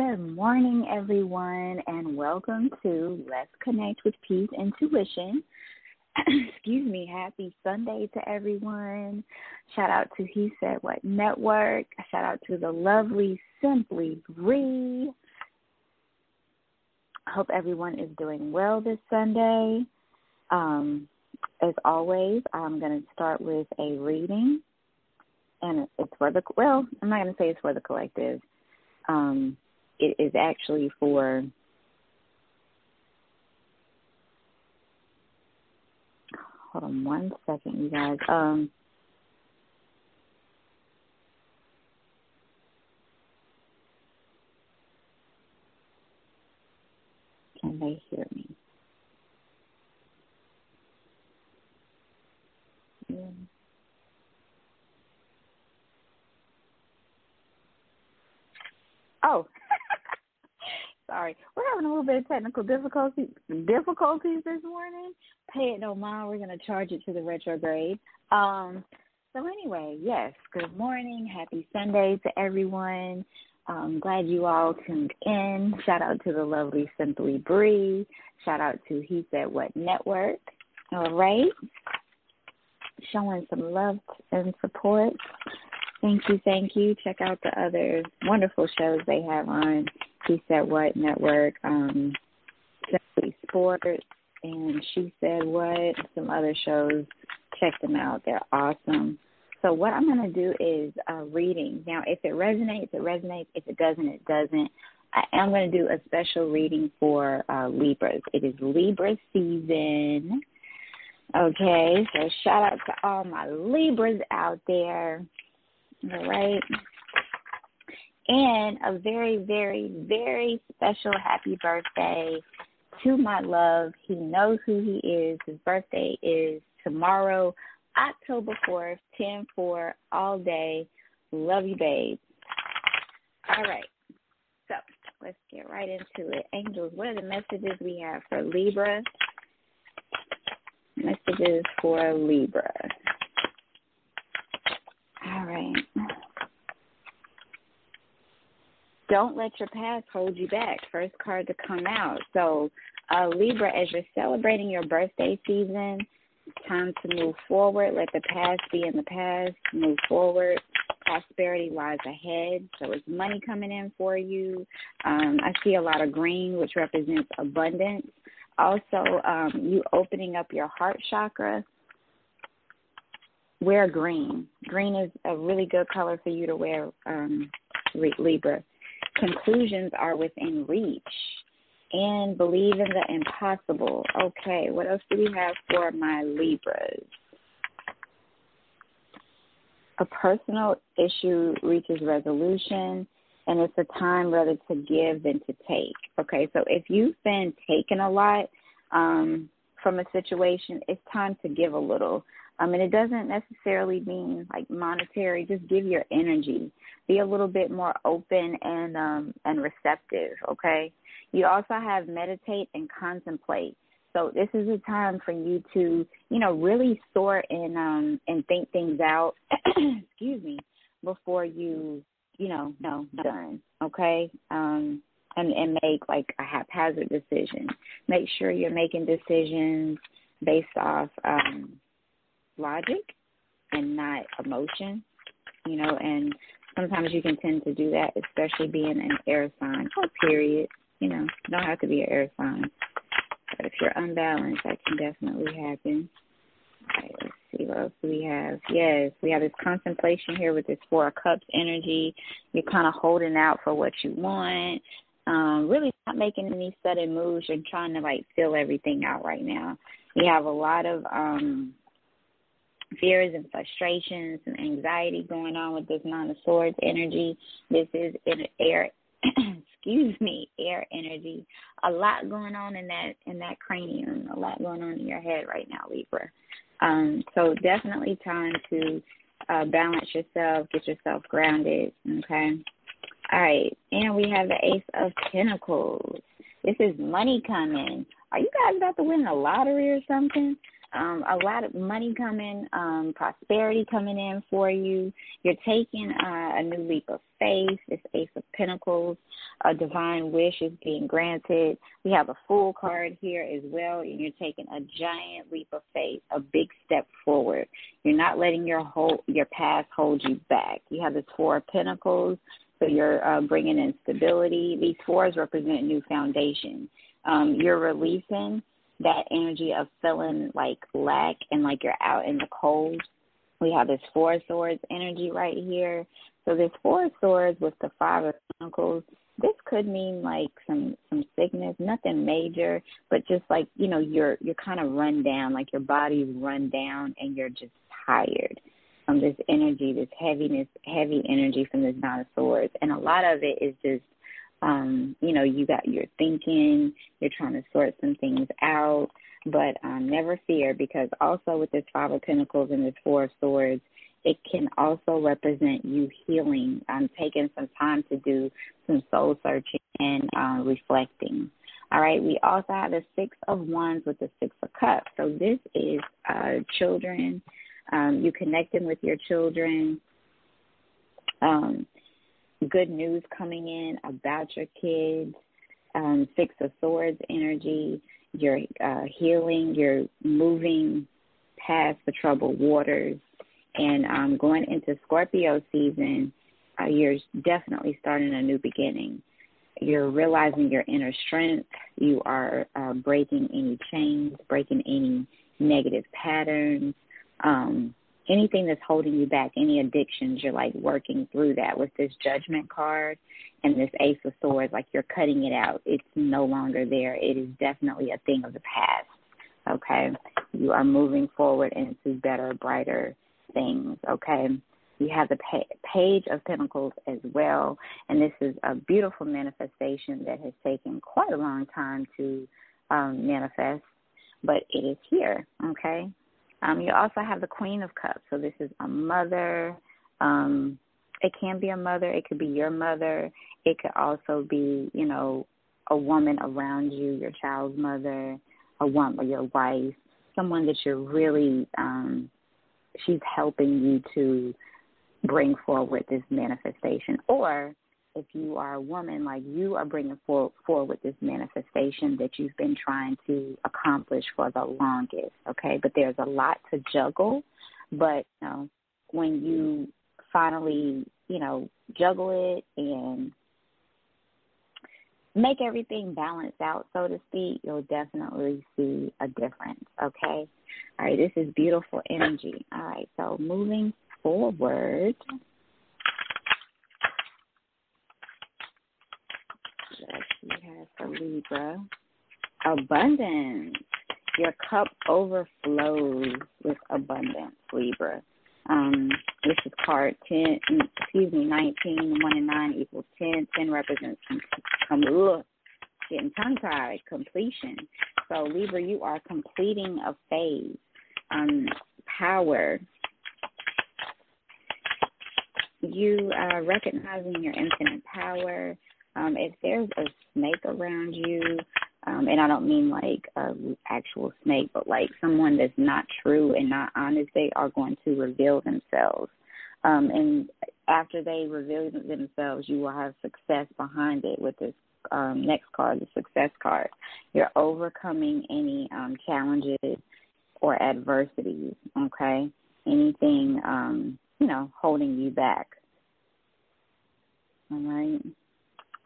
Good morning, everyone, and welcome to Let's Connect with P's Intuition. Excuse me, happy Sunday to everyone. Shout out to He Said What Network. Shout out to the lovely Simply Bree. Hope everyone is doing well this Sunday. Um, as always, I'm going to start with a reading, and it's for the well. I'm not going to say it's for the collective. Um, it is actually for hold on one second, you guys. Um, can they hear me? Oh, sorry. We're having a little bit of technical difficulty difficulties this morning. Pay it no mind. We're going to charge it to the retrograde. Um, so anyway, yes. Good morning. Happy Sunday to everyone. I'm glad you all tuned in. Shout out to the lovely Simply Bree. Shout out to He Said What Network. All right. Showing some love and support. Thank you, thank you. Check out the other wonderful shows they have on He Said What Network, um, Sports, and She Said What, some other shows. Check them out. They're awesome. So what I'm going to do is uh, reading. Now, if it resonates, it resonates. If it doesn't, it doesn't. I am going to do a special reading for uh, Libras. It is Libra season. Okay, so shout out to all my Libras out there. All right. And a very, very, very special happy birthday to my love. He knows who he is. His birthday is tomorrow, October 4th, 10 4, all day. Love you, babe. All right. So let's get right into it. Angels, what are the messages we have for Libra? Messages for Libra. All right. Don't let your past hold you back. First card to come out. So, uh, Libra, as you're celebrating your birthday season, time to move forward. Let the past be in the past. Move forward. Prosperity lies ahead. So, it's money coming in for you. Um, I see a lot of green, which represents abundance. Also, um, you opening up your heart chakra wear green. Green is a really good color for you to wear, um, Libra. Conclusions are within reach. And believe in the impossible. Okay, what else do we have for my Libras? A personal issue reaches resolution, and it's a time rather to give than to take. Okay, so if you've been taking a lot um, from a situation, it's time to give a little. Um, and it doesn't necessarily mean like monetary. Just give your energy. Be a little bit more open and um, and receptive. Okay. You also have meditate and contemplate. So this is a time for you to, you know, really sort and um and think things out. excuse me, before you, you know, no done. Okay. Um, and and make like a haphazard decision. Make sure you're making decisions based off um logic and not emotion, you know, and sometimes you can tend to do that, especially being an air sign or period, you know, don't have to be an air sign. But if you're unbalanced, that can definitely happen. All right, let's see what else we have. Yes, we have this contemplation here with this Four of Cups energy. You're kind of holding out for what you want. Um, really not making any sudden moves. You're trying to like fill everything out right now. We have a lot of um fears and frustrations and anxiety going on with this nine of swords energy. This is in air excuse me, air energy. A lot going on in that in that cranium, a lot going on in your head right now, Libra. Um, so definitely time to uh, balance yourself, get yourself grounded, okay? All right, and we have the Ace of Pentacles. This is money coming. Are you guys about to win the lottery or something? Um, a lot of money coming, um, prosperity coming in for you. You're taking uh, a new leap of faith. It's Ace of Pentacles. A divine wish is being granted. We have a Fool card here as well, and you're taking a giant leap of faith, a big step forward. You're not letting your whole your past hold you back. You have this Four of Pentacles, so you're uh, bringing in stability. These fours represent new foundation. Um, you're releasing that energy of feeling like lack and like you're out in the cold. We have this four swords energy right here. So this four swords with the five of pentacles, this could mean like some some sickness, nothing major, but just like, you know, you're you're kind of run down, like your body's run down and you're just tired from this energy, this heaviness, heavy energy from this nine of swords. And a lot of it is just um, you know, you got your thinking, you're trying to sort some things out, but um, never fear because also with this Five of Pentacles and this Four of Swords, it can also represent you healing, um, taking some time to do some soul searching and uh, reflecting. All right, we also have the Six of Wands with the Six of Cups. So this is uh, children, um, you connecting with your children. Um, good news coming in about your kids, um, Six of Swords energy, you're uh, healing, you're moving past the troubled waters, and um, going into Scorpio season, uh, you're definitely starting a new beginning. You're realizing your inner strength. You are uh, breaking any chains, breaking any negative patterns. Um, anything that's holding you back, any addictions, you're like working through that with this judgment card and this ace of swords, like you're cutting it out. It's no longer there. It is definitely a thing of the past. Okay. You are moving forward into better, brighter things. Okay. You have the page of pentacles as well. And this is a beautiful manifestation that has taken quite a long time to um, manifest, but it is here. Okay. Um, you also have the Queen of Cups. So this is a mother. Um, it can be a mother. It could be your mother. It could also be, you know, a woman around you, your child's mother, a woman, your wife, someone that you're really, um, she's helping you to bring forward this manifestation. Or if you are a woman, like you are bringing for, forward this manifestation that you've been trying to accomplish for the longest, okay? But there's a lot to juggle. But you know, when you finally, you know, juggle it and make everything balance out, so to speak, you'll definitely see a difference, okay? All right, this is beautiful energy. All right, so moving forward. She has for Libra. Abundance. Your cup overflows with abundance, Libra. Um, this is card 10, excuse me, 19, 1 and 9 equals 10. 10 represents com- ugh, getting tongue tied, completion. So, Libra, you are completing a phase. Um, power. You are recognizing your infinite power um, if there's a snake around you, um, and I don't mean like an actual snake, but like someone that's not true and not honest, they are going to reveal themselves. Um, and after they reveal themselves, you will have success behind it with this um, next card, the success card. You're overcoming any um, challenges or adversities, okay? Anything, um, you know, holding you back. All right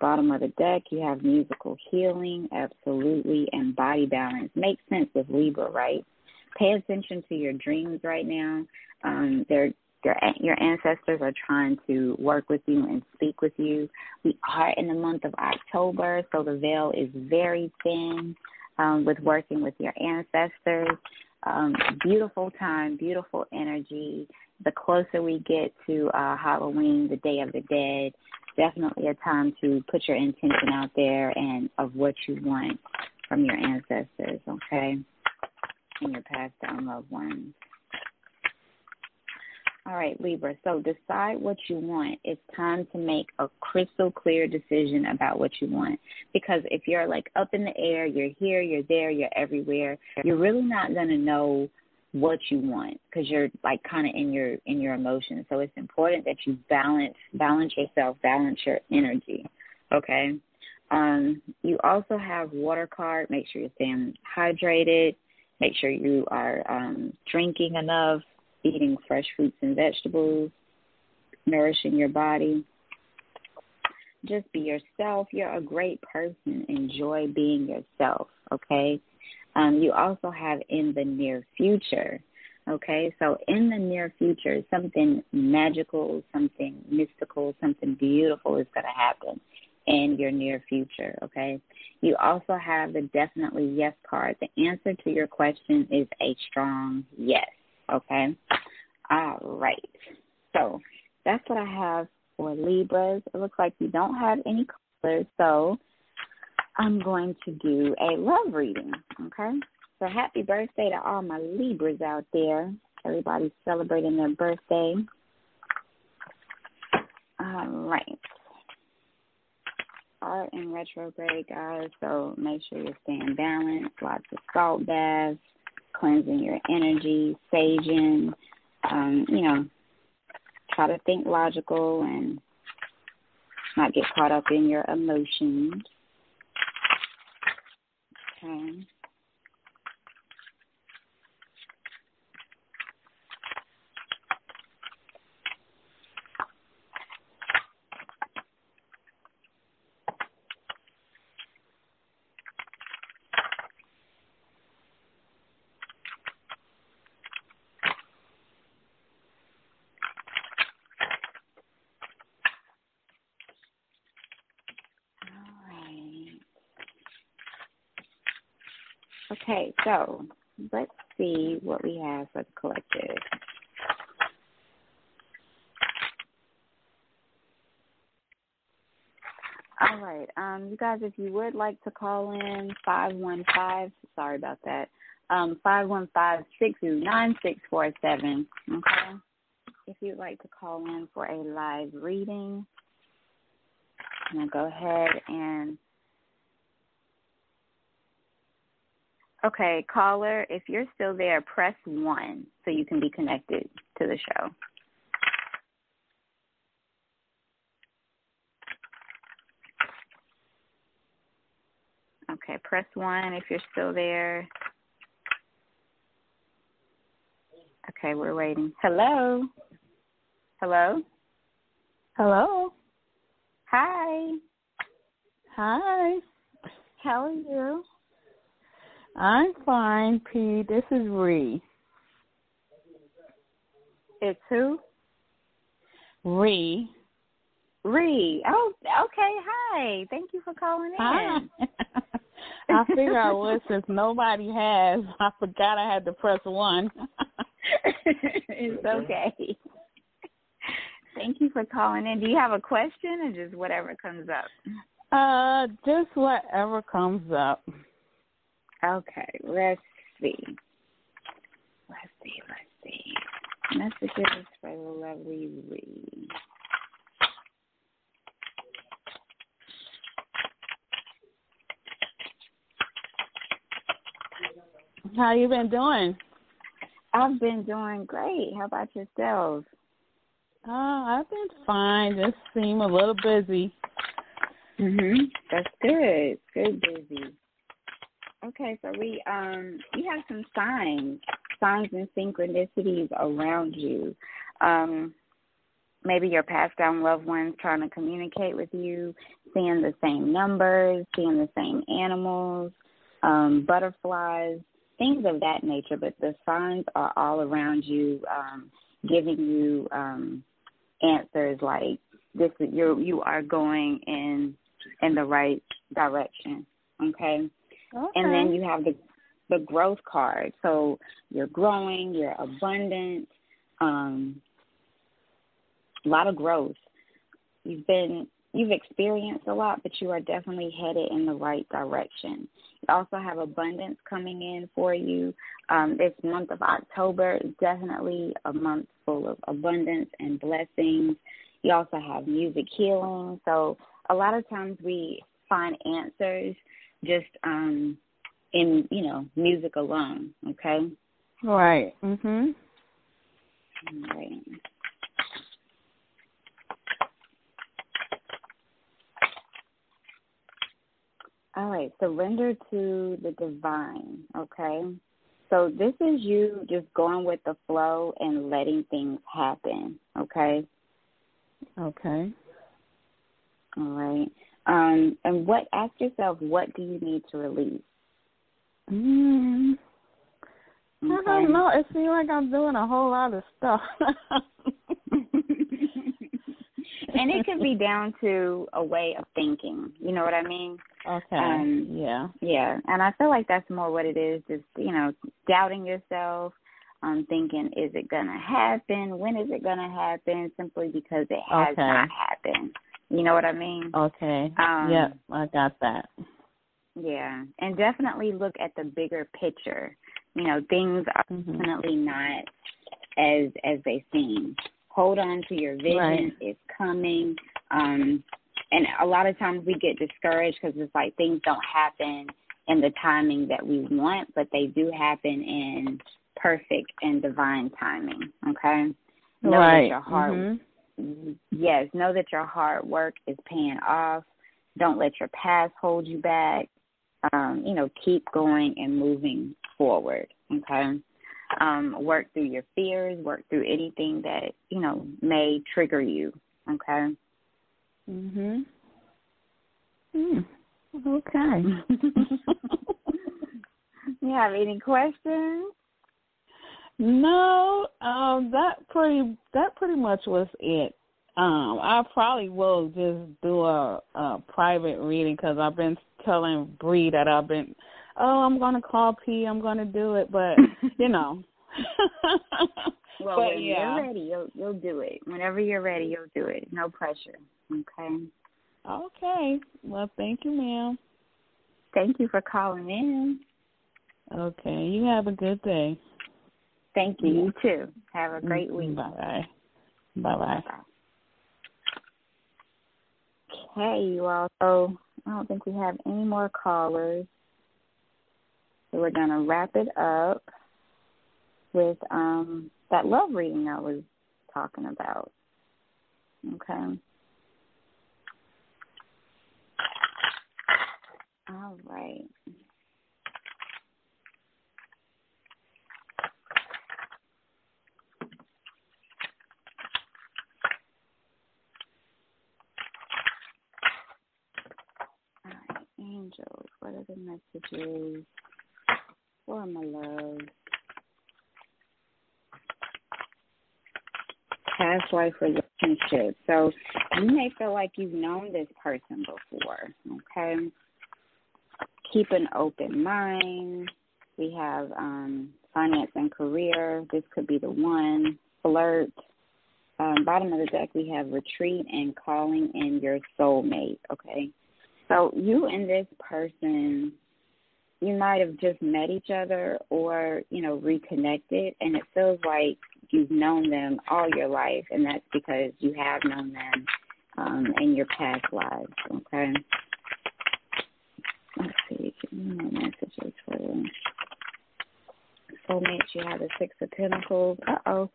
bottom of the deck, you have musical healing, absolutely, and body balance. Makes sense with Libra, right? Pay attention to your dreams right now. Um, they're your your ancestors are trying to work with you and speak with you. We are in the month of October, so the veil is very thin um, with working with your ancestors. Um, beautiful time, beautiful energy. The closer we get to uh, Halloween, the Day of the Dead, definitely a time to put your intention out there and of what you want from your ancestors, okay, and your past down loved ones. All right, Libra. So decide what you want. It's time to make a crystal clear decision about what you want. Because if you're like up in the air, you're here, you're there, you're everywhere, you're really not going to know what you want because you're like kind of in your in your emotions. So it's important that you balance balance yourself, balance your energy. Okay. Um, you also have water card. Make sure you're staying hydrated. Make sure you are um, drinking enough, eating fresh fruits and vegetables, nourishing your body. Just be yourself. You're a great person. Enjoy being yourself. Okay. Um, you also have in the near future. Okay, so in the near future, something magical, something mystical, something beautiful is going to happen in your near future. Okay, you also have the definitely yes card. The answer to your question is a strong yes. Okay, all right. So that's what I have for Libras. It looks like you don't have any colors, so I'm going to do a love reading, okay? So happy birthday to all my Libras out there. Everybody's celebrating their birthday. All right. Art in retrograde, guys, so make sure you're staying balanced. Lots of salt baths, cleansing your energy, saging. Um, you know, try to think logical and not get caught up in your emotions. Okay. Okay, so let's see what we have for the collective. All right, um, you guys, if you would like to call in five one five, sorry about that, um, five one five six two nine six four seven. Okay, if you'd like to call in for a live reading, I'm gonna go ahead and Okay, caller, if you're still there, press 1 so you can be connected to the show. Okay, press 1 if you're still there. Okay, we're waiting. Hello? Hello? Hello? Hi. Hi. How are you? I'm fine, P. This is Ree. It's who? Ree. Ree. Oh, okay. Hi. Thank you for calling in. Hi. I figure I would since nobody has. I forgot I had to press one. it's okay. Thank you for calling in. Do you have a question or just whatever comes up? Uh, just whatever comes up. Okay, let's see. Let's see, let's see. Messages for the lovely Reed. How you been doing? I've been doing great. How about yourself? Uh, I've been fine. Just seem a little busy. Mhm. That's good. Good busy. Okay, so we um you have some signs, signs and synchronicities around you. Um maybe your passed down loved ones trying to communicate with you, seeing the same numbers, seeing the same animals, um, butterflies, things of that nature. But the signs are all around you, um, giving you um, answers like this: you're you are going in in the right direction. Okay. Okay. And then you have the the growth card. So you're growing, you're abundant, um, a lot of growth. You've been you've experienced a lot, but you are definitely headed in the right direction. You also have abundance coming in for you. Um, this month of October is definitely a month full of abundance and blessings. You also have music healing. So a lot of times we find answers just um in you know music alone okay Right. Mhm. Right. All right, surrender to the divine, okay? So this is you just going with the flow and letting things happen, okay? Okay. All right. Um, and what ask yourself what do you need to release? Mm. Okay. I don't know. It seems like I'm doing a whole lot of stuff. and it could be down to a way of thinking. You know what I mean? Okay. Um, yeah. Yeah, and I feel like that's more what it is. Just you know, doubting yourself, um, thinking, is it gonna happen? When is it gonna happen? Simply because it has okay. not happened. You know what I mean? Okay. Um, yep, I got that. Yeah, and definitely look at the bigger picture. You know, things are mm-hmm. definitely not as as they seem hold on to your vision. Right. It's coming. Um, and a lot of times we get discouraged because it's like things don't happen in the timing that we want, but they do happen in perfect and divine timing. Okay. Know right. that your hard mm-hmm. Yes, know that your hard work is paying off. Don't let your past hold you back. Um, you know, keep going and moving forward. Okay um, work through your fears, work through anything that, you know, may trigger you. Okay? Mhm. Mm. Okay. you have any questions? No, um, that pretty that pretty much was it. Um, I probably will just do a, a private reading because I've been telling Bree that I've been oh, I'm gonna call P, I'm gonna do it, but you know. well, but, when yeah. you're ready, you'll you'll do it. Whenever you're ready, you'll do it. No pressure. Okay. Okay. Well, thank you, ma'am. Thank you for calling in. Okay. You have a good day. Thank you. You too. Have a great week. Bye bye. Bye bye. Okay, you all. So I don't think we have any more callers. So we're going to wrap it up with um, that love reading I was talking about. Okay. All right. All right, angels, what are the messages? for my love. Past life relationship. So you may feel like you've known this person before, okay? Keep an open mind. We have um, finance and career. This could be the one. Flirt. Um, bottom of the deck, we have retreat and calling in your soulmate, okay? So you and this person you might have just met each other or, you know, reconnected and it feels like you've known them all your life and that's because you have known them um in your past lives, okay? Let's see, give me messages for you. Soulmates, you have the Six of Pentacles. Uh oh.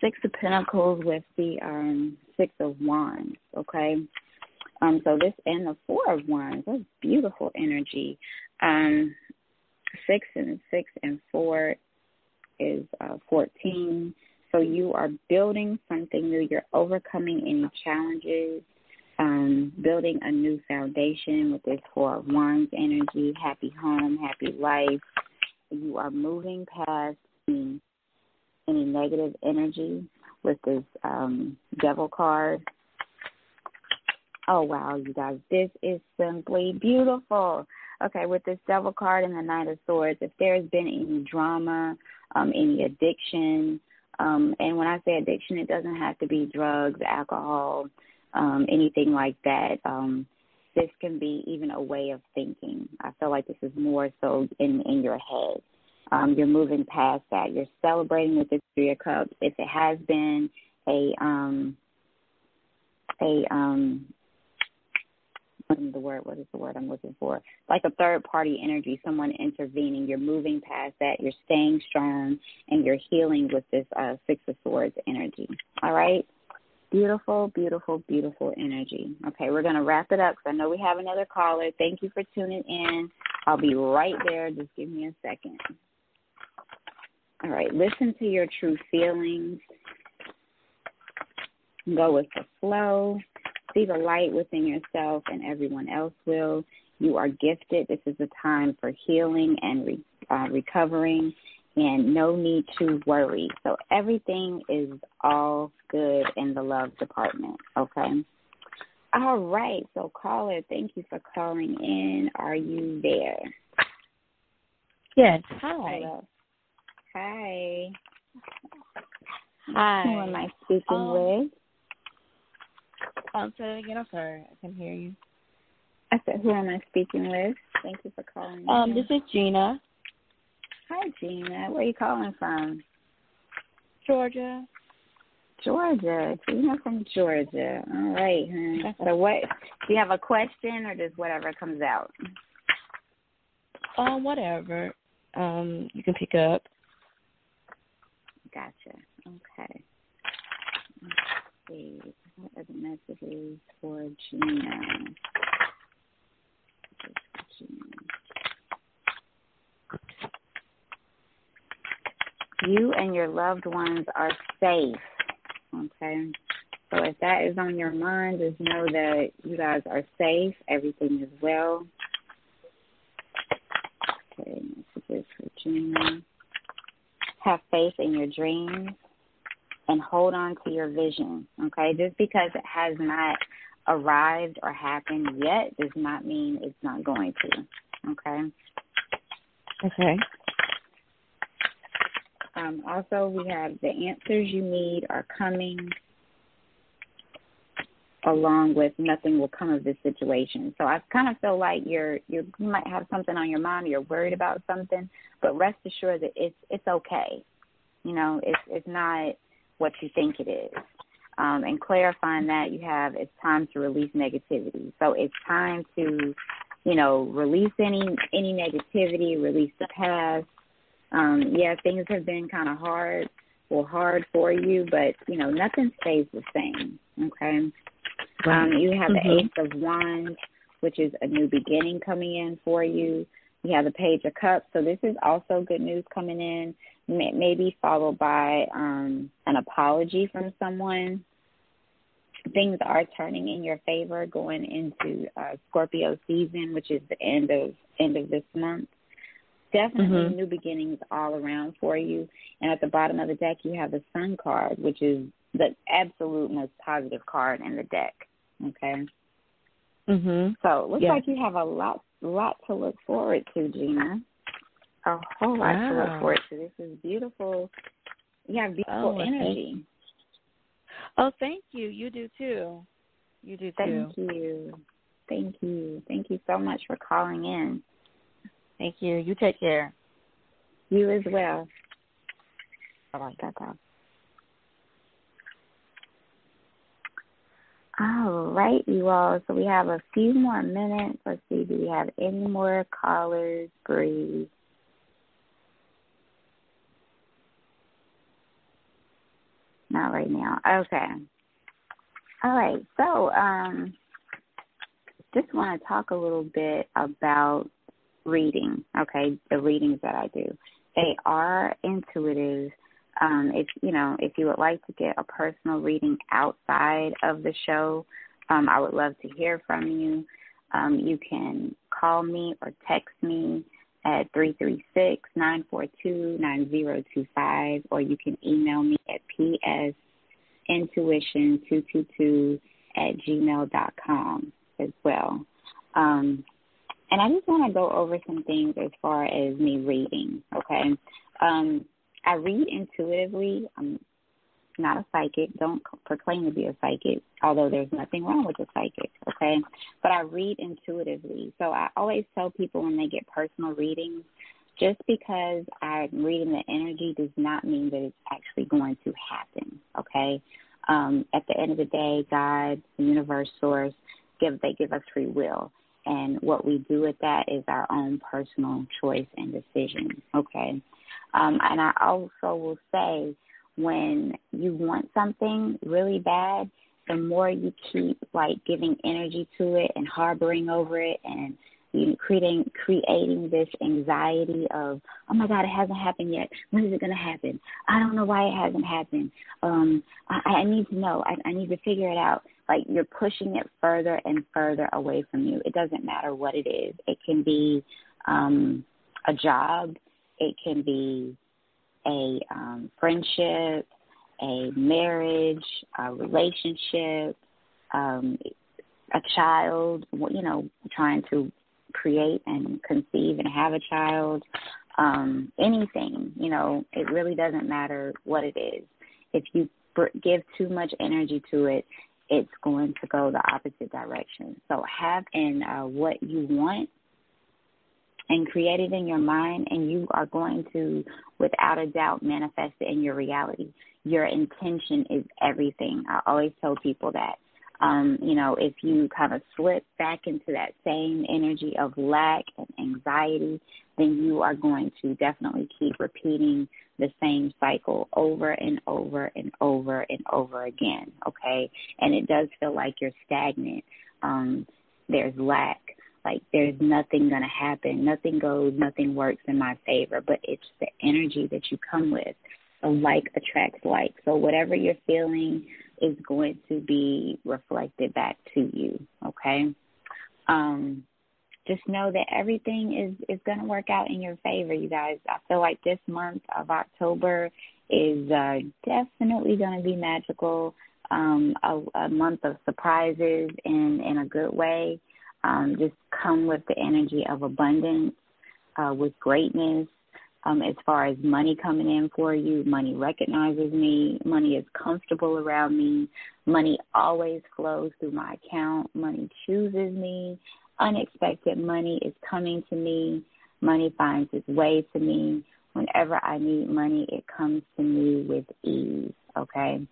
Six of Pentacles with the um Six of Wands, okay? Um, so this and the Four of Wands, that's beautiful energy. Um, six and six and four is uh, 14. So you are building something new. You're overcoming any challenges, um, building a new foundation with this Four of Wands energy, happy home, happy life. You are moving past any, any negative energy with this um, Devil card. Oh, wow, you guys, this is simply beautiful. Okay, with this devil card and the Knight of Swords, if there's been any drama, um, any addiction, um, and when I say addiction, it doesn't have to be drugs, alcohol, um, anything like that. Um, this can be even a way of thinking. I feel like this is more so in in your head. Um, you're moving past that. You're celebrating with this Three of Cups. If it has been a um, a um, the word what is the word I'm looking for? Like a third party energy, someone intervening. You're moving past that. You're staying strong and you're healing with this uh, Six of Swords energy. All right. Beautiful, beautiful, beautiful energy. Okay, we're going to wrap it up because I know we have another caller. Thank you for tuning in. I'll be right there. Just give me a second. All right, listen to your true feelings. Go with the flow. See the light within yourself, and everyone else will. You are gifted. This is a time for healing and re, uh, recovering, and no need to worry. So, everything is all good in the love department, okay? All right. So, caller, thank you for calling in. Are you there? Yes. Hi. Hello. Hi. Hi. Who am I speaking um, with? Um, say again. I'm sorry. I can hear you. I said, who am I speaking with? Thank you for calling. Um, this is Gina, Hi, Gina. Where are you calling from? Georgia. Georgia. Gina from Georgia. All right, huh? So, what? Do you have a question, or just whatever comes out? Um, whatever. Um, you can pick up. Gotcha. Okay. Let's see. What are the for? Gina. You and your loved ones are safe. Okay. So if that is on your mind, just know that you guys are safe. Everything is well. Okay, messages for Gina. Have faith in your dreams and hold on to your vision. Okay, just because it has not arrived or happened yet does not mean it's not going to. Okay. Okay. Um, also, we have the answers you need are coming, along with nothing will come of this situation. So I kind of feel like you're, you're you might have something on your mind, you're worried about something, but rest assured that it's it's okay. You know, it's it's not what you think it is. Um, and clarifying that you have it's time to release negativity. So it's time to, you know, release any any negativity, release the past. Um, yeah, things have been kind of hard or hard for you, but you know nothing stays the same. Okay. Um, you have Mhm. the Ace of Wands, which is a new beginning coming in for you. You have the Page of Cups, so this is also good news coming in. May- Maybe followed by um, an apology from someone. Things are turning in your favor going into uh, Scorpio season, which is the end of end of this month. Definitely Mhm. new beginnings all around for you. And at the bottom of the deck, you have the Sun card, which is the absolute most positive card in the deck. Okay. Mhm. So it looks Yeah. like you have a lot lot to look forward to, Gina. A whole lot to look forward to. This is beautiful. You have beautiful Oh, well, thank energy. Oh, thank you. You do too. You do too. Thank you. Thank you. Thank you so much for calling in. Thank you. You take care. You as well. Bye bye. All right, you all. So we have a few more minutes. Let's see. Do we have any more callers? Breathe. Not right now. Okay. All right. So, um, just want to talk a little bit about reading. Okay, the readings that I do. They are intuitive. Um, if you know, if you would like to get a personal reading outside of the show, um, I would love to hear from you. Um, you can call me or text me at three three six nine four two nine zero two five, or you can email me at ps intuition two two two at gmail dot com as well. Um, and I just want to go over some things as far as me reading. Okay, um, I read intuitively. I'm not a psychic. Don't proclaim to be a psychic, although there's nothing wrong with a psychic. Okay, but I read intuitively. So I always tell people when they get personal readings, just because I'm reading the energy does not mean that it's actually going to happen. Okay. Um, at the end of the day, God, the universe, source, give they give us free will. And what we do with that is our own personal choice and decision. Okay. Um, and I also will say when you want something really bad, the more you keep like giving energy to it and harboring over it and you know, creating creating this anxiety of oh my god it hasn't happened yet. When is it going to happen? I don't know why it hasn't happened. Um i, I need to know. I, I need to figure it out. Like you're pushing it further and further away from you. It doesn't matter what it is. It can be um a job it can be a um friendship a marriage a relationship um a child you know trying to create and conceive and have a child, um, anything, you know, it really doesn't matter what it is. If you give too much energy to it, it's going to go the opposite direction. So have in uh, what you want and create it in your mind, and you are going to, without a doubt, manifest it in your reality. Your intention is everything. I always tell people that um, you know, if you kind of slip back into that same energy of lack and anxiety, then you are going to definitely keep repeating the same cycle over and over and over and over again, okay? And it does feel like you're stagnant. Um, there's lack. Like there's nothing going to happen. Nothing goes, nothing works in my favor, but it's the energy that you come with. So like attracts like. So whatever you're feeling, is going to be reflected back to you. Okay. Um, just know that everything is is going to work out in your favor, you guys. I feel like this month of October is uh, definitely going to be magical. Um, a, a month of surprises in in a good way. Um, just come with the energy of abundance, uh, with greatness, um, as far as money coming in for you. Money recognizes me. Money is comfortable around me. Money always flows through my account. Money chooses me. Unexpected money is coming to me. Money finds its way to me. Whenever I need money, it comes to me with ease. Okay.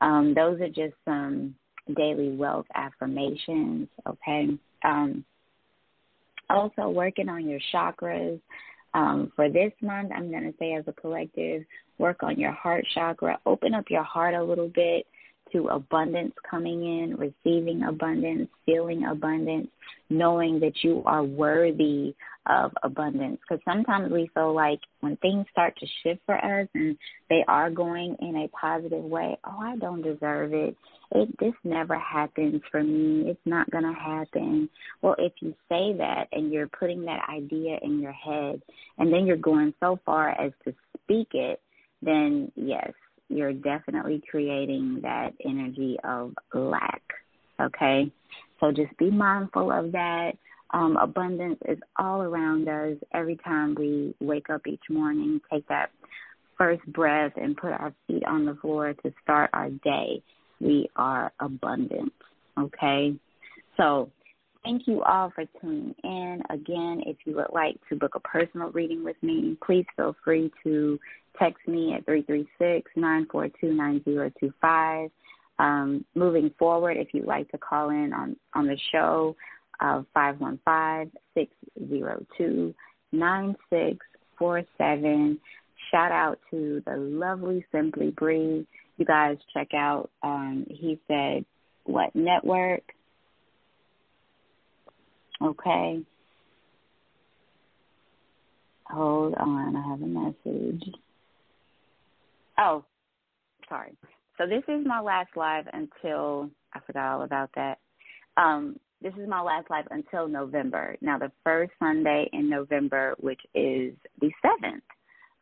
Um, those are just some daily wealth affirmations. Okay. Um, also, working on your chakras. Um, for this month, I'm going to say as a collective, work on your heart chakra, open up your heart a little bit abundance coming in, receiving abundance, feeling abundance, knowing that you are worthy of abundance. Because sometimes we feel like when things start to shift for us and they are going in a positive way, oh, I don't deserve it. It this never happens for me. It's not going to happen. Well if you say that and you're putting that idea in your head and then you're going so far as to speak it then yes you're definitely creating that energy of lack okay so just be mindful of that um, abundance is all around us every time we wake up each morning take that first breath and put our feet on the floor to start our day we are abundant. Okay? So, thank you all for tuning in. Again, if you would like to book a personal reading with me, please feel free to text me at 336 942 9025. Um, moving forward, if you'd like to call in on, on the show, uh, 515 602 9647. Shout out to the lovely Simply Bree. you guys check out. Um, he said, what network? Okay. Hold on, I have a message. Oh, sorry. So this is my last live until I forgot all about that. Um, this is my last live until November. Now the first Sunday in November, which is the seventh,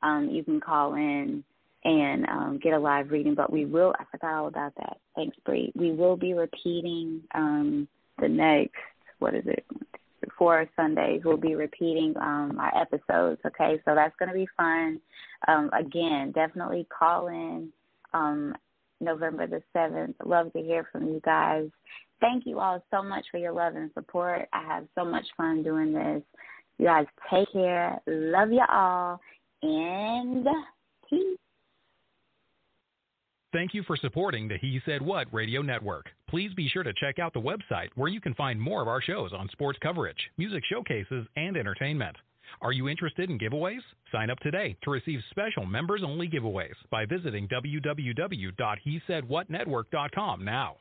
um, you can call in and um, get a live reading. But we will, I forgot all about that. Thanks, Bree. We will be repeating um, the next, what is it, four Sundays. We'll be repeating um, our episodes, okay? So that's going to be fun. Um, again, definitely call in um, November the 7th. Love to hear from you guys. Thank you all so much for your love and support. I have so much fun doing this. You guys take care. Love you all. And peace. Thank you for supporting the He Said What radio network. Please be sure to check out the website where you can find more of our shows on sports coverage, music showcases, and entertainment. Are you interested in giveaways? Sign up today to receive special members only giveaways by visiting www.he said what www.hesaidwhatnetwork.com now.